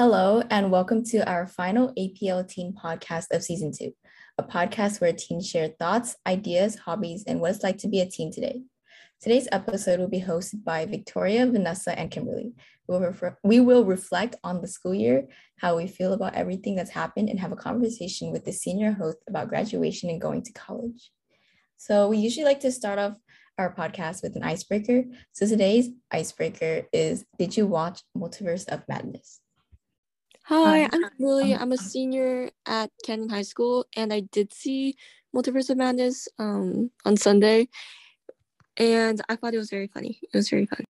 Hello, and welcome to our final APL Teen podcast of season two, a podcast where teens share thoughts, ideas, hobbies, and what it's like to be a teen today. Today's episode will be hosted by Victoria, Vanessa, and Kimberly. We will, refer- we will reflect on the school year, how we feel about everything that's happened, and have a conversation with the senior host about graduation and going to college. So, we usually like to start off our podcast with an icebreaker. So, today's icebreaker is Did you watch Multiverse of Madness? Hi, I'm Lily. I'm a senior at Canyon High School, and I did see Multiverse of Madness um, on Sunday, and I thought it was very funny. It was very fun.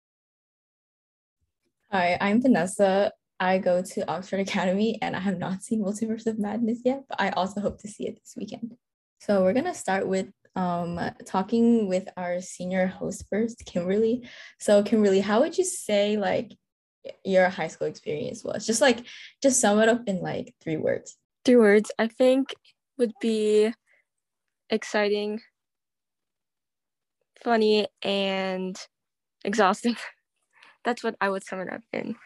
Hi, I'm Vanessa. I go to Oxford Academy, and I have not seen Multiverse of Madness yet, but I also hope to see it this weekend. So we're gonna start with um, talking with our senior host first, Kimberly. So Kimberly, how would you say like your high school experience was? Just like just sum it up in like three words. Three words, I think would be exciting, funny, and exhausting. That's what I would sum it up in.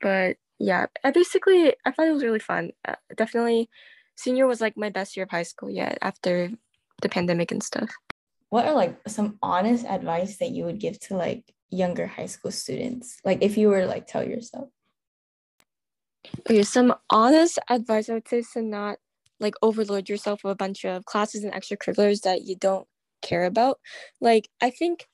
But yeah, I basically I thought it was really fun. Uh, definitely, senior was like my best year of high school yet after the pandemic and stuff. What are like some honest advice that you would give to like younger high school students? Like if you were to like tell yourself. Okay, some honest advice I would say is to not like overload yourself with a bunch of classes and extracurriculars that you don't care about. Like I think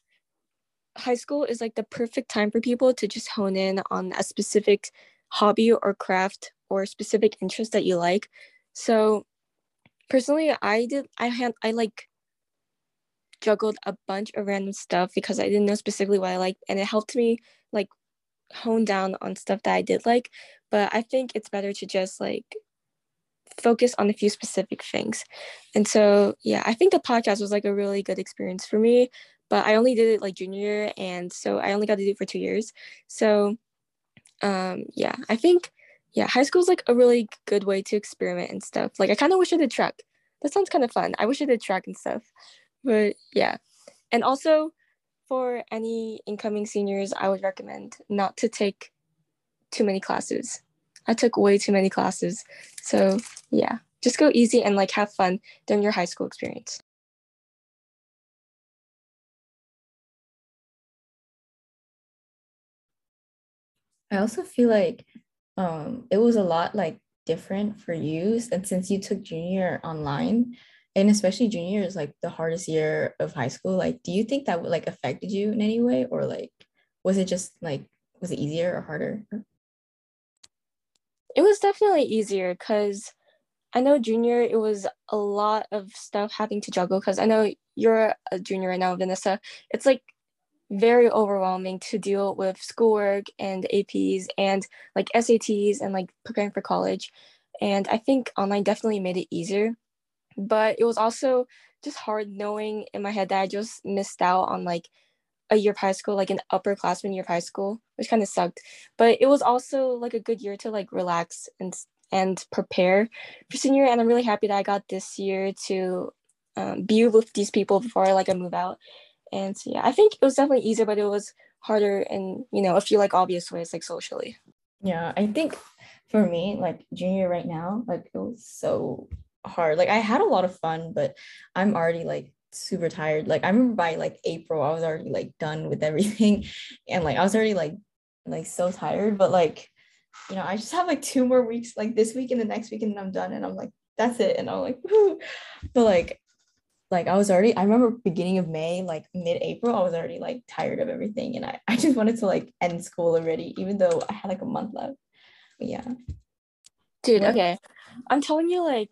high school is like the perfect time for people to just hone in on a specific hobby or craft or specific interest that you like. So personally I did I had I like juggled a bunch of random stuff because I didn't know specifically what I liked and it helped me like hone down on stuff that I did like. But I think it's better to just like focus on a few specific things. And so yeah, I think the podcast was like a really good experience for me. But I only did it like junior year and so I only got to do it for two years. So um yeah, I think yeah, high school is like a really good way to experiment and stuff. Like I kind of wish I did track. That sounds kind of fun. I wish I did track and stuff but yeah. And also for any incoming seniors i would recommend not to take too many classes. I took way too many classes. So yeah. Just go easy and like have fun during your high school experience. I also feel like um it was a lot like different for you and since you took junior online and especially junior is like the hardest year of high school. Like do you think that would like affected you in any way? Or like was it just like was it easier or harder? It was definitely easier because i know junior it was a lot of stuff having to juggle because i know you're a junior right now vanessa. It's like very overwhelming to deal with schoolwork and aps and like sats and like preparing for college. And i think online definitely made it easier but it was also just hard knowing in my head that I just missed out on like a year of high school, like an upperclassman year of high school, which kind of sucked. But it was also like a good year to like relax and and prepare for senior. And I'm really happy that I got this year to um, be with these people before I like I move out. And so yeah, I think it was definitely easier, but it was harder in you know a few like obvious ways, like socially. Yeah, I think for me, like junior right now, like it was so hard. Like I had a lot of fun, but I'm already like super tired. Like I remember by like April, I was already like done with everything. And like I was already like like so tired. But like, you know, I just have like two more weeks, like this week and the next week, and then I'm done. And I'm like, that's it. And I'm like, Woo. but like like I was already, I remember beginning of May, like mid-April, I was already like tired of everything. And I, I just wanted to like end school already, even though I had like a month left. But yeah. Dude, okay. I'm telling you, like,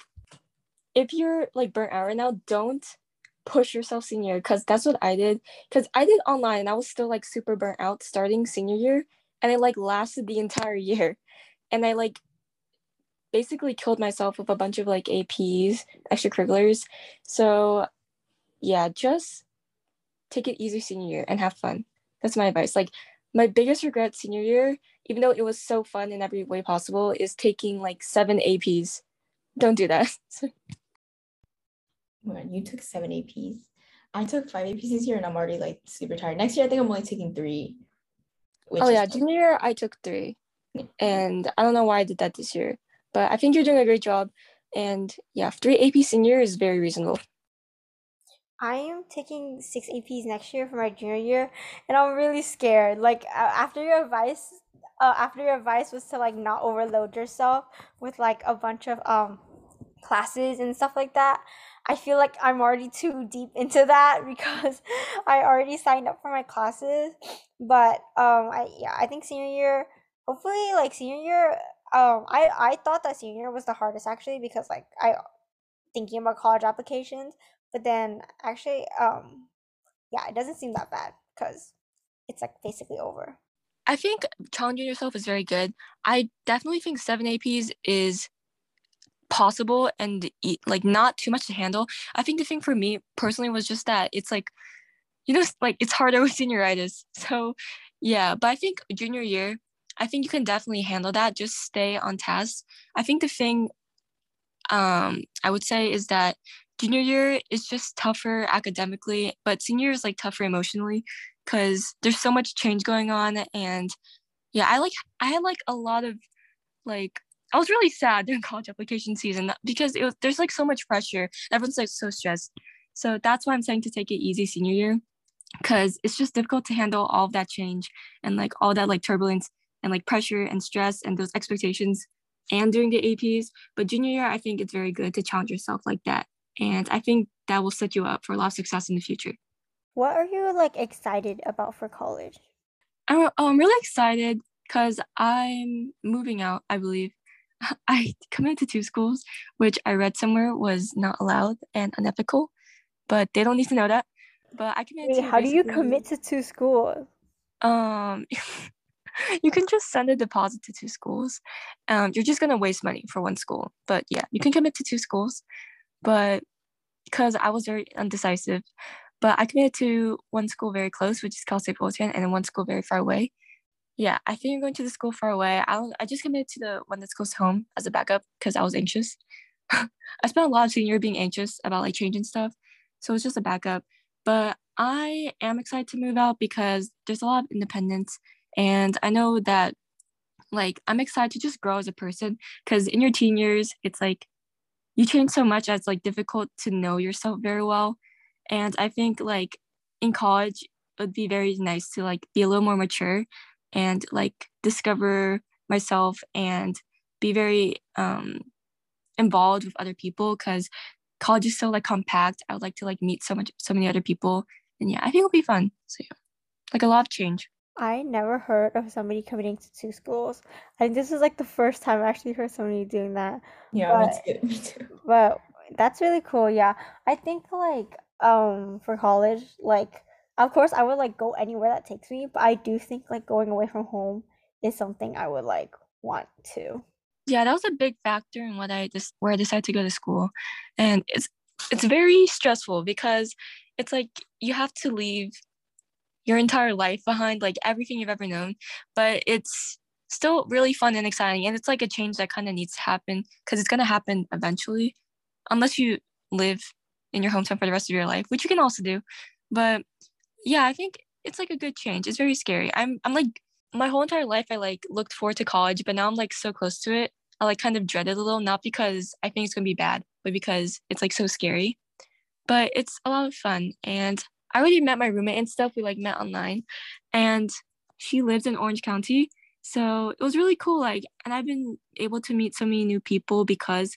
if you're like burnt out right now, don't push yourself senior because that's what I did. Because I did online and I was still like super burnt out starting senior year, and it like lasted the entire year, and I like basically killed myself with a bunch of like APs, extracurriculars. So yeah, just take it easy senior year and have fun. That's my advice. Like my biggest regret senior year, even though it was so fun in every way possible, is taking like seven APs. Don't do that. Man, you took seven APs. I took five APs this year and I'm already like super tired. Next year, I think I'm only taking three. oh, yeah. Junior year, I took three. And I don't know why I did that this year, but I think you're doing a great job. And yeah, three AP senior is very reasonable. I am taking six APs next year for my junior year, and I'm really scared. Like after your advice, uh, after your advice was to like not overload yourself with like a bunch of um classes and stuff like that. I feel like I'm already too deep into that because I already signed up for my classes. But um, I yeah, I think senior year, hopefully like senior year, um, I I thought that senior year was the hardest actually because like I thinking about college applications but then actually, um, yeah, it doesn't seem that bad because it's like basically over. I think challenging yourself is very good. I definitely think seven APs is possible and like not too much to handle. I think the thing for me personally was just that it's like, you know, like it's harder with senioritis. So yeah, but I think junior year, I think you can definitely handle that. Just stay on task. I think the thing um I would say is that junior year is just tougher academically, but senior is like tougher emotionally because there's so much change going on. And yeah, I like, I had like a lot of like, I was really sad during college application season uh, because it was, there's like so much pressure. Everyone's like so stressed. So that's why I'm saying to take it easy senior year because it's just difficult to handle all of that change and like all that like turbulence and like pressure and stress and those expectations and during the APs. But junior year, I think it's very good to challenge yourself like that and I think that will set you up for a lot of success in the future. What are you like excited about for college? I'm, oh, I'm really excited because I'm moving out, I believe. I committed to two schools, which I read somewhere was not allowed and unethical, but they don't need to know that. But I committed Wait, how do you commit to two schools? Um, you can just send a deposit to two schools. Um, you're just gonna waste money for one school, but yeah, you can commit to two schools but because I was very undecisive. But I committed to one school very close, which is Cal State Fullerton, and then one school very far away. Yeah, I think I'm going to the school far away. I I just committed to the one that's close home as a backup because I was anxious. I spent a lot of senior being anxious about like changing stuff, so it's just a backup. But I am excited to move out because there's a lot of independence, and I know that like I'm excited to just grow as a person because in your teen years, it's like you change so much it's like difficult to know yourself very well and i think like in college it would be very nice to like be a little more mature and like discover myself and be very um involved with other people because college is so like compact i would like to like meet so much so many other people and yeah i think it'll be fun so yeah like a lot of change I never heard of somebody committing to two schools. I think this is like the first time I actually heard somebody doing that. Yeah, but, me too. Me too. But that's really cool. Yeah, I think like um for college, like of course I would like go anywhere that takes me, but I do think like going away from home is something I would like want to. Yeah, that was a big factor in what I just where I decided to go to school, and it's it's very stressful because it's like you have to leave your entire life behind, like everything you've ever known. But it's still really fun and exciting. And it's like a change that kind of needs to happen because it's going to happen eventually, unless you live in your hometown for the rest of your life, which you can also do. But yeah, I think it's like a good change. It's very scary. I'm, I'm like, my whole entire life, I like looked forward to college, but now I'm like so close to it. I like kind of dread it a little, not because I think it's going to be bad, but because it's like so scary. But it's a lot of fun. And I already met my roommate and stuff. We like met online, and she lives in Orange County. So it was really cool. Like, and I've been able to meet so many new people because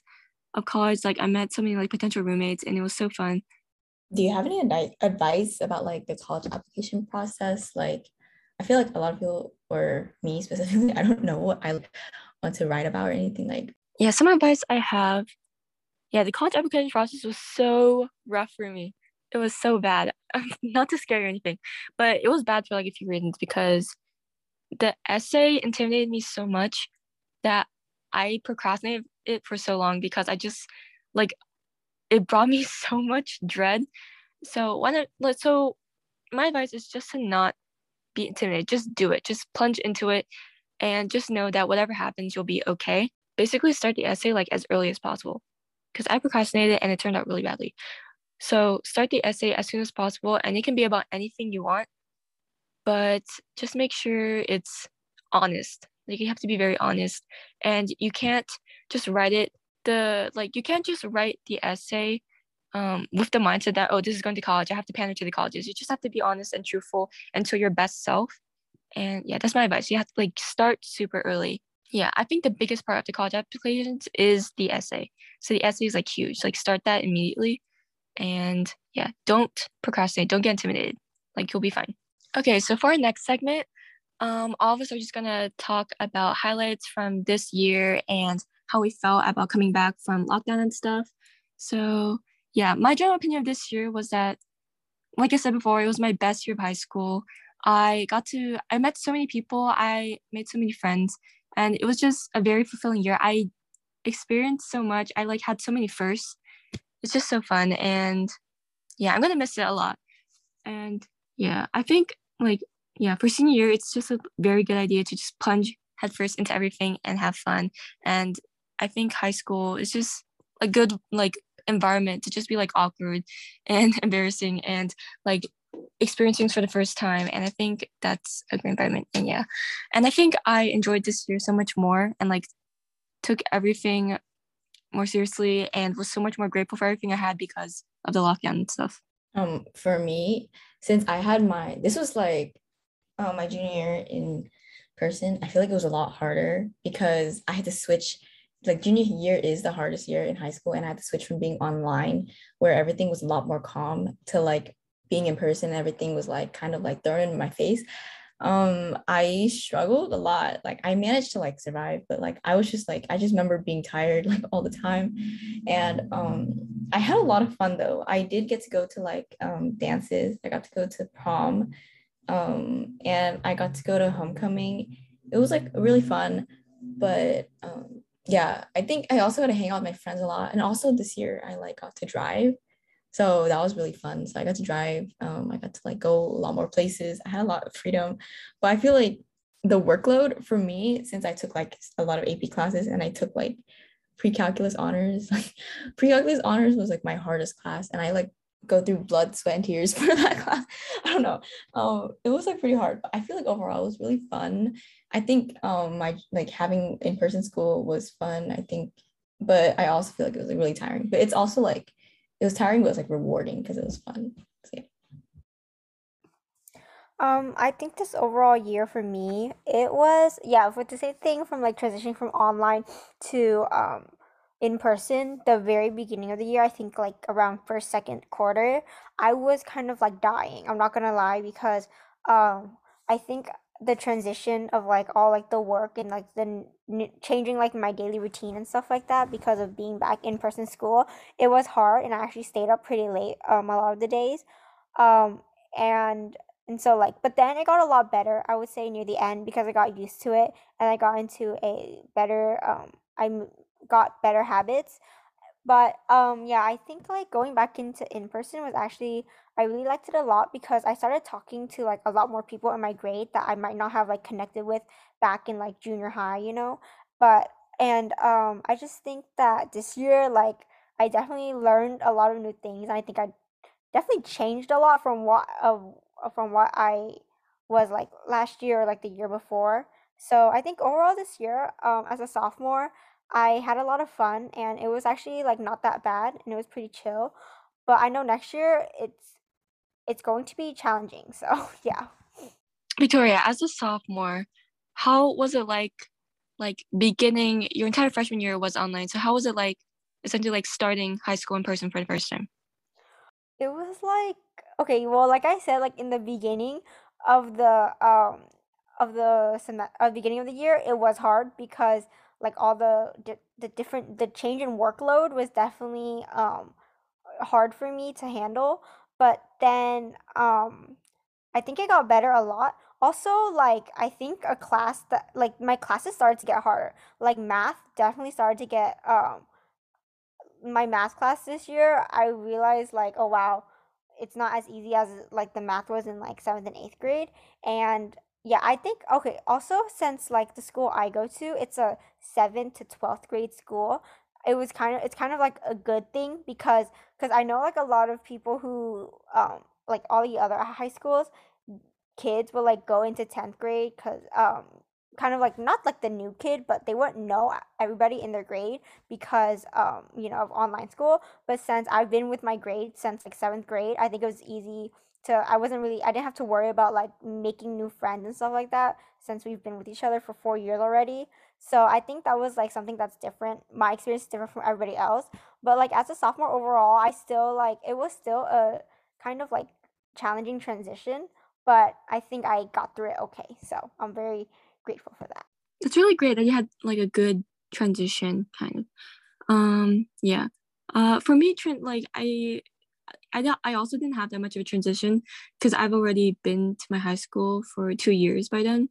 of college. Like, I met so many like potential roommates, and it was so fun. Do you have any advice about like the college application process? Like, I feel like a lot of people, or me specifically, I don't know what I want to write about or anything like. Yeah, some advice I have. Yeah, the college application process was so rough for me it was so bad. Not to scare you or anything, but it was bad for like a few reasons because the essay intimidated me so much that I procrastinated it for so long because I just like it brought me so much dread. So it like so my advice is just to not be intimidated. Just do it. Just plunge into it and just know that whatever happens, you'll be okay. Basically start the essay like as early as possible. Because I procrastinated and it turned out really badly. So start the essay as soon as possible, and it can be about anything you want, but just make sure it's honest Like you have to be very honest, and you can't just write it. The like you can't just write the essay um, with the mindset that oh this is going to college i have to pander to the colleges. You just have to be honest and truthful and show your best self. And yeah that's my advice. You have to like start super early. Yeah i think the biggest part of the college applications is the essay. So the essay is like huge. Like start that immediately. And yeah don't procrastinate. Don't get intimidated. Like you'll be fine. Okay so for our next segment um, all of us are just gonna talk about highlights from this year and how we felt about coming back from lockdown and stuff so yeah, my general opinion of this year was that, like I said before, it was my best year of high school. I got to, I met so many people, I made so many friends, and it was just a very fulfilling year. I experienced so much. I like had so many firsts. It's just so fun, and yeah, I'm gonna miss it a lot. And yeah, I think like yeah, for senior year, it's just a very good idea to just plunge headfirst into everything and have fun. And I think high school is just a good like environment to just be like awkward and embarrassing and like experiencing for the first time and i think that's a great environment and yeah. And i think i enjoyed this year so much more and like took everything more seriously and was so much more grateful for everything i had because of the lockdown and stuff. Um for me since i had my this was like uh, my junior year in person i feel like it was a lot harder because i had to switch like junior year is the hardest year in high school and i had to switch from being online where everything was a lot more calm to like being in person everything was like kind of like thrown in my face. Um i struggled a lot. Like i managed to like survive but like i was just like i just remember being tired like all the time. And um i had a lot of fun though. I did get to go to like um dances. I got to go to prom. Um and i got to go to homecoming. It was like really fun but um yeah, I think I also got to hang out with my friends a lot. And also this year I like got to drive. So that was really fun. So I got to drive. Um, I got to like go a lot more places. I had a lot of freedom. But I feel like the workload for me, since I took like a lot of AP classes and I took like pre-calculus honors, like pre-calculus honors was like my hardest class. And I like go through blood, sweat, and tears for that class. I don't know. Um, it was like pretty hard, but I feel like overall it was really fun. I think um my like having in-person school was fun. I think, but I also feel like it was like really tiring. But it's also like it was tiring, but it was like rewarding because it was fun. So, yeah. Um, I think this overall year for me, it was yeah, with the same thing from like transitioning from online to um in person the very beginning of the year i think like around first second quarter i was kind of like dying i'm not gonna lie because um i think the transition of like all like the work and like the n- changing like my daily routine and stuff like that because of being back in person school it was hard and i actually stayed up pretty late um a lot of the days. Um and and so like but then it got a lot better i would say near the end because i got used to it and i got into a better um i got better habits. But um yeah i think like going back into in person was actually i really liked it a lot because i started talking to like a lot more people in my grade that i might not have like connected with back in like junior high you know but and um i just think that this year like i definitely learned a lot of new things i think i definitely changed a lot from what uh, from what i was like last year or like the year before so i think overall this year um as a sophomore I had a lot of fun and it was actually like not that bad and it was pretty chill. But I know next year it's it's going to be challenging. So, yeah. Victoria, as a sophomore, how was it like like beginning your entire freshman year was online. So how was it like essentially like starting high school in person for the first time? It was like okay, well, like I said like in the beginning of the um of the sem- uh, beginning of the year, it was hard because like all the the different the change in workload was definitely um hard for me to handle but then um i think it got better a lot also like i think a class that like my classes started to get harder like math definitely started to get um my math class this year i realized like oh wow it's not as easy as like the math was in like seventh and eighth grade and yeah, I think okay, also since like the school I go to, it's a 7th to 12th grade school. It was kind of it's kind of like a good thing because cuz I know like a lot of people who um like all the other high schools kids will like go into 10th grade cuz um kind of like not like the new kid, but they wouldn't know everybody in their grade because um you know of online school. But since I've been with my grade since like seventh grade, I think it was easy to I wasn't really I didn't have to worry about like making new friends and stuff like that since we've been with each other for four years already. So I think that was like something that's different. My experience is different from everybody else. But like as a sophomore overall, I still like it was still a kind of like challenging transition, but I think I got through it okay. So I'm very grateful for that. It's really great that you had like a good transition kind of. Um yeah. Uh for me like I I don't, I also didn't have that much of a transition because I've already been to my high school for two years by then.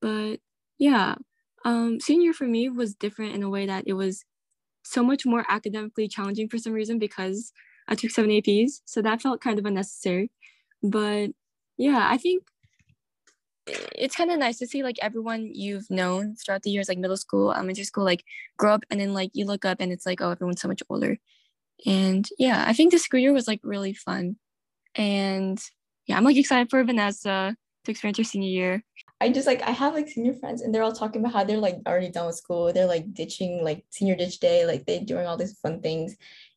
But yeah, um, senior for me was different in a way that it was so much more academically challenging for some reason because I took seven APs, so that felt kind of unnecessary. But yeah, I think it's kind of nice to see like everyone you've known throughout the years, like middle school, elementary school, like grow up, and then like you look up and it's like, oh, everyone's so much older. And yeah, I think the school year was like really fun. And yeah, I'm like excited for Vanessa to experience her senior year. I just like I have like senior friends and they're all talking about how they're like already done with school. They're like ditching like senior ditch day, like they're doing all these fun things.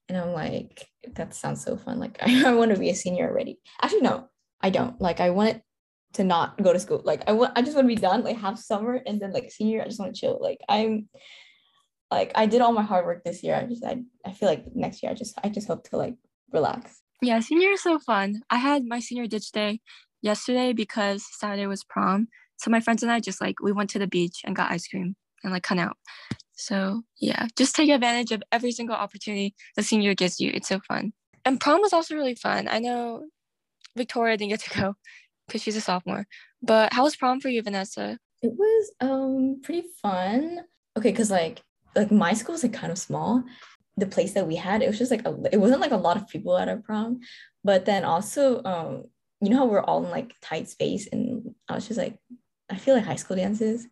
And I'm like, that sounds so fun. Like I, I want to be a senior already. Actually, no, I don't. Like I want to not go to school. Like I want I just want to be done, like have summer and then like senior, I just want to chill. Like I'm like I did all my hard work this year. I just I, I feel like next year I just I just hope to like relax. Yeah, senior is so fun. I had my senior ditch day yesterday because Saturday was prom. So my friends and I just like we went to the beach and got ice cream and like hung out. So yeah, just take advantage of every single opportunity the senior gives you. It's so fun. And prom was also really fun. I know Victoria didn't get to go because she's a sophomore. But how was prom for you, Vanessa? It was um pretty fun. Okay, because like like my school was like kind of small. The place that we had, it was just like a, it wasn't like a lot of people at our prom, but then also um you know how we're all in like tight space and I was just like I feel like high school dances,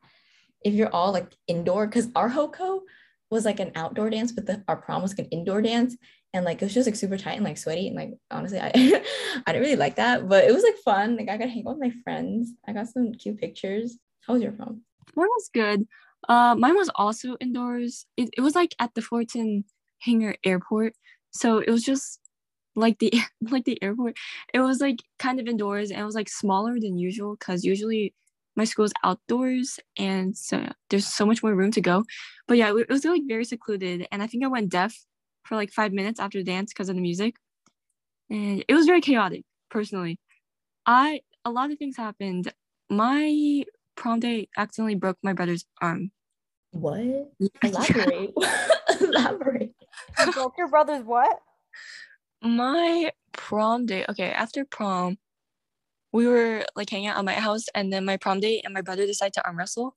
if you're all like indoor, because our HOCO was like an outdoor dance, but the, our prom was like an indoor dance. And like it was just like super tight and like sweaty. And like honestly, I I didn't really like that, but it was like fun. Like I got to hang out with my friends. I got some cute pictures. How was your prom? Mine was good. Uh, mine was also indoors. It, it was like at the Fullerton Hangar Airport. So it was just like the like the airport. It was like kind of indoors and it was like smaller than usual because usually my school's outdoors and so there's so much more room to go but yeah it was like very secluded and i think i went deaf for like five minutes after the dance because of the music and it was very chaotic personally i a lot of things happened my prom day accidentally broke my brother's arm what elaborate elaborate you broke your brother's what my prom day okay after prom we were like hanging out at my house and then my prom date and my brother decided to arm wrestle.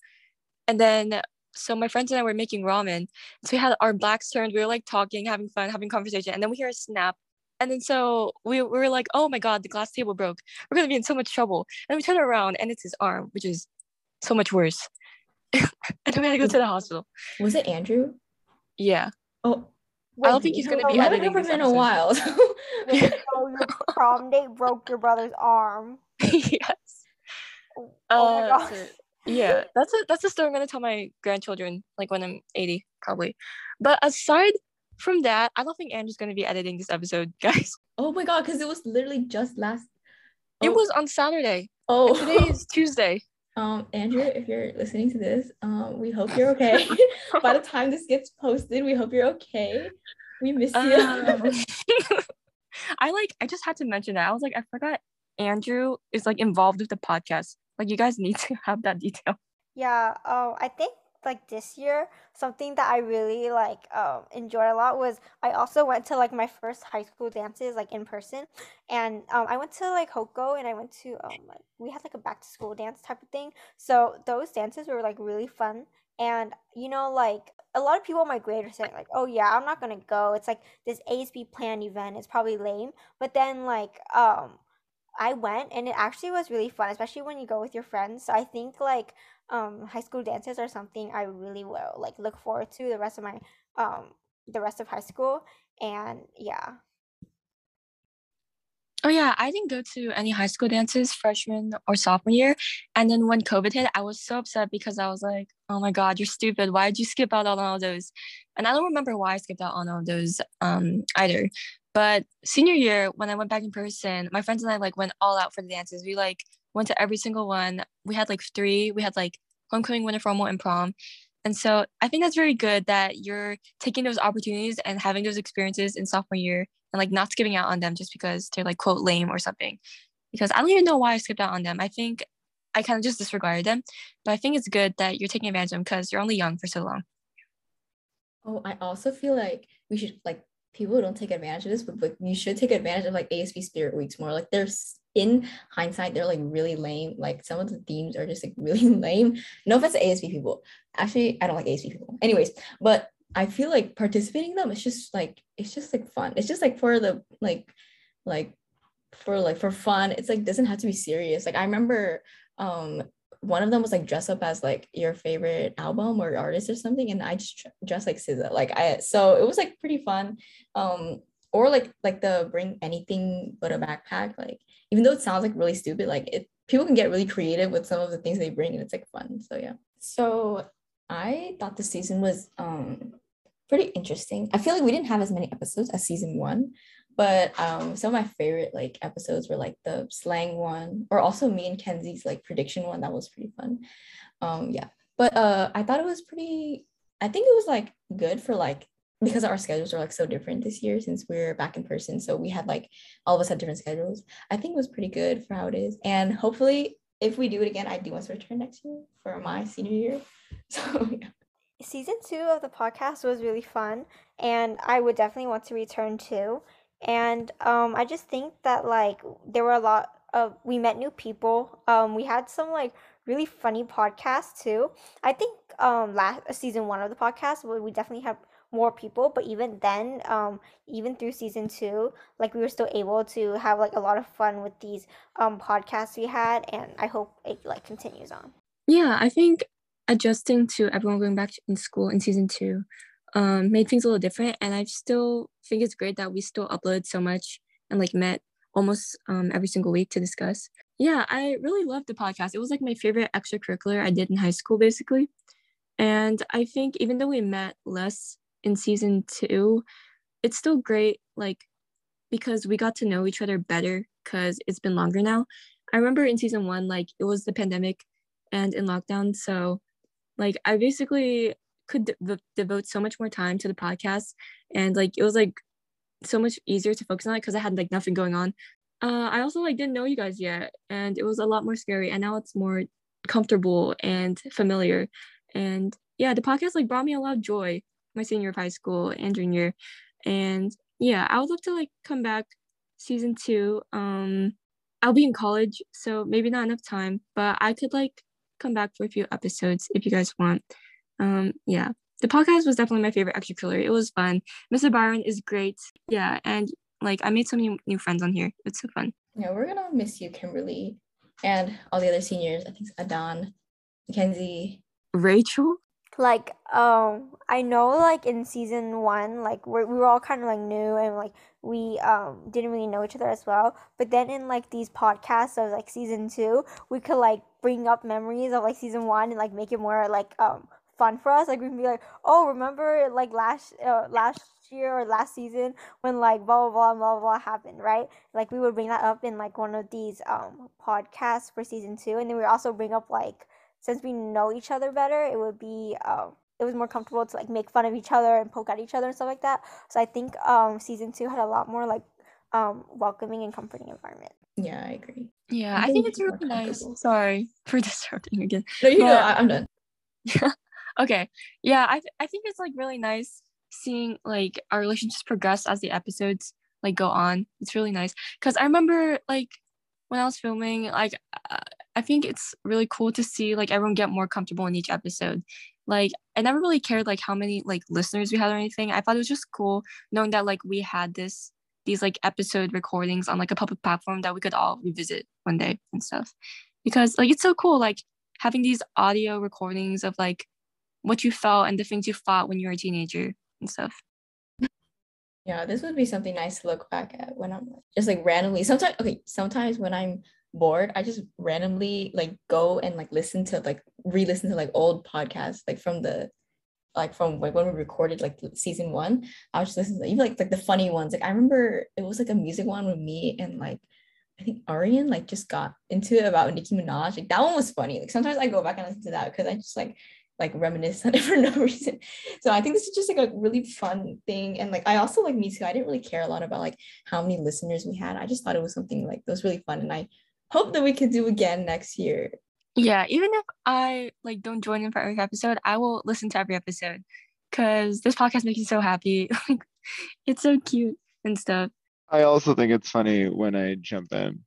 And then so my friends and I were making ramen. So we had our backs turned. We were like talking, having fun, having conversation. And then we hear a snap. And then so we, we were like, oh my God, the glass table broke. We're going to be in so much trouble. And we turn around and it's his arm, which is so much worse. and then we had to go to the hospital. Was it Andrew? Yeah. Oh, Wait, I don't think he's going to be editing this in a while. Wait, so your prom date broke your brother's arm. yes. Oh, oh my uh, gosh. So, yeah, that's a that's a story I'm gonna tell my grandchildren like when I'm 80 probably. But aside from that, I don't think Andrew's gonna be editing this episode, guys. Oh my god, because it was literally just last. Oh. It was on Saturday. Oh, and today is Tuesday. Um, Andrew, if you're listening to this, um, we hope you're okay. By the time this gets posted, we hope you're okay. We miss you. Um, I like. I just had to mention that. I was like, I forgot Andrew is like involved with the podcast. Like you guys need to have that detail. Yeah, Oh, I think like this year, something that I really like um enjoyed a lot was I also went to like my first high school dances like in person, and um I went to like HOCO and I went to um like we had like a back to school dance type of thing. So those dances were like really fun, and you know like a lot of people in my grade are saying like, oh yeah, I'm not gonna go. It's like this ASB plan event. It's probably lame, but then like um I went and it actually was really fun, especially when you go with your friends. So I think like um high school dances are something I really will like look forward to the rest of my um the rest of high school and yeah. Oh yeah, I didn't go to any high school dances freshman or sophomore year. And then when COVID hit, I was so upset because I was like, oh my God, you're stupid. Why did you skip out on all those? And I don't remember why I skipped out on all those um either. But senior year, when I went back in person, my friends and I like went all out for the dances. We like went to every single one. We had like three. We had like homecoming, winter formal, and prom. And so I think that's very good that you're taking those opportunities and having those experiences in sophomore year and like not skipping out on them just because they're like quote lame or something. Because I don't even know why I skipped out on them. I think I kind of just disregarded them. But I think it's good that you're taking advantage of them because you're only young for so long. Oh, I also feel like we should like people don't take advantage of this, but like you should take advantage of like ASB Spirit Weeks more. Like there's in hindsight, they're like really lame. Like some of the themes are just like really lame. No offense to ASB people. Actually, I don't like ASB people. Anyways, but I feel like participating in them, it's just like it's just like fun. It's just like for the like like for like for fun. It's like doesn't have to be serious. Like I remember um one of them was like dress up as like your favorite album or artist or something and i just dressed like SZA. like i so it was like pretty fun um or like like the bring anything but a backpack like even though it sounds like really stupid like it people can get really creative with some of the things they bring and it's like fun so yeah so i thought the season was um pretty interesting. I feel like we didn't have as many episodes as season one, but um, some of my favorite like episodes were like the slang one, or also me and Kenzie's like prediction one. That was pretty fun. Um, yeah, but uh, I thought it was pretty. I think it was like good for like because our schedules are like so different this year since we're back in person. So we had like all of us had different schedules. I think it was pretty good for how it is, and hopefully, if we do it again, I do want to return next year for my senior year. So yeah season two of the podcast was really fun, and I would definitely want to return too. And um, I just think that like there were a lot of we met new people. Um, we had some like really funny podcasts too. I think um last season one of the podcast we definitely have more people but even then um even through season two like we were still able to have like a lot of fun with these um podcasts we had and i hope it like continues on yeah i think adjusting to everyone going back in school in season two um, made things a little different. And I still think it's great that we still upload so much and like met almost um, every single week to discuss. Yeah, I really loved the podcast. It was like my favorite extracurricular I did in high school, basically. And I think even though we met less in season two, it's still great, like, because we got to know each other better because it's been longer now. I remember in season one, like, it was the pandemic and in lockdown. So like I basically could de- devote so much more time to the podcast and like it was like so much easier to focus on it because I had like nothing going on. Uh, I also like didn't know you guys yet and it was a lot more scary and now it's more comfortable and familiar and yeah the podcast like brought me a lot of joy my senior of high school and junior and yeah I would love to like come back season two um I'll be in college so maybe not enough time but I could like come back for a few episodes if you guys want. Um, yeah, the podcast was definitely my favorite extracurricular. It was fun. Mr. Byron is great. Yeah, and like I made so many new friends on here. It's so fun. Yeah, we're gonna miss you, Kimberly, and all the other seniors. I think Adon, Mackenzie, Rachel. Like, um, I know, like in season one, like we we were all kind of like new and like we um didn't really know each other as well. But then in like these podcasts of like season two, we could like bring up memories of like season one and like make it more like um fun for us. Like we can be like, oh, remember like last uh, last year or last season when like blah blah blah blah blah happened, right? Like we would bring that up in like one of these um podcasts for season two, and then we also bring up like since we know each other better, it would be um it was more comfortable to like make fun of each other and poke at each other and stuff like that. So I think um season two had a lot more like um welcoming and comforting environment. Yeah, I agree. Yeah, I, I think, it's really nice. Sorry for disrupting again. No, you but, know, I'm done. Yeah. okay. Yeah, I th- I think it's like really nice seeing like our relationships progress as the episodes like go on. It's really nice because I remember like when I was filming, like uh, I think it's really cool to see like everyone get more comfortable in each episode. Like I never really cared like how many like listeners we had or anything. I thought it was just cool knowing that like we had this these like episode recordings on like a public platform that we could all revisit one day and stuff because like it's so cool like having these audio recordings of like what you felt and the things you thought when you were a teenager and stuff Yeah, this would be something nice to look back at when I'm just like randomly. Sometimes, okay, sometimes when I'm bored, I just randomly like go and like listen to like re-listen to like old podcasts, like from the like from like when we recorded like season one. I was just listening to even like like the funny ones. Like I remember it was like a music one with me and like I think Arian like just got into it about Nicki Minaj. Like that one was funny. Like sometimes I go back and listen to that because I just like like reminisce on it for no reason. So I think this is just like a really fun thing. And like I also like me too. I didn't really care a lot about like how many listeners we had. I just thought it was something like that was really fun. And I hope that we could do again next year. Yeah, even if I like don't join in for every episode, I will listen to every episode because this podcast makes me so happy. it's so cute and stuff. I also think it's funny when I jump in.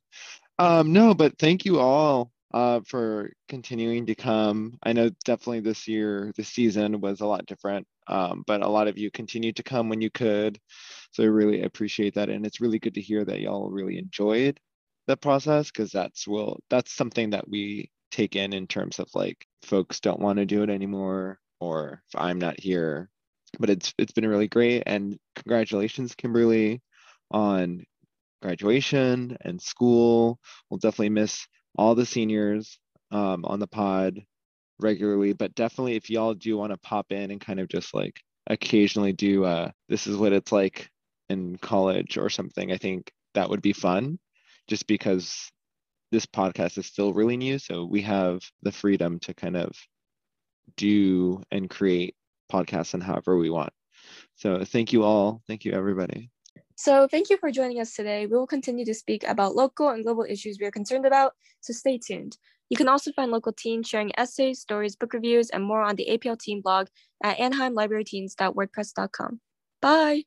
Um, no, but thank you all uh, for continuing to come. I know definitely this year, this season was a lot different, um, but a lot of you continued to come when you could. So I really appreciate that. And it's really good to hear that y'all really enjoyed the process because that's will that's something that we take in in terms of like folks don't want to do it anymore or if I'm not here. But it's it's been really great and congratulations, Kimberly, on graduation and school. We'll definitely miss all the seniors um, on the pod regularly, but definitely if y'all do want to pop in and kind of just like occasionally do uh, this is what it's like in college or something, I think that would be fun just because this podcast is still really new. So we have the freedom to kind of do and create podcasts and however we want. So thank you all. Thank you, everybody. So thank you for joining us today. We will continue to speak about local and global issues we are concerned about, so stay tuned. You can also find local teens sharing essays, stories, book reviews, and more on the APL Teen blog at anaheimlibraryteens.wordpress.com. Bye!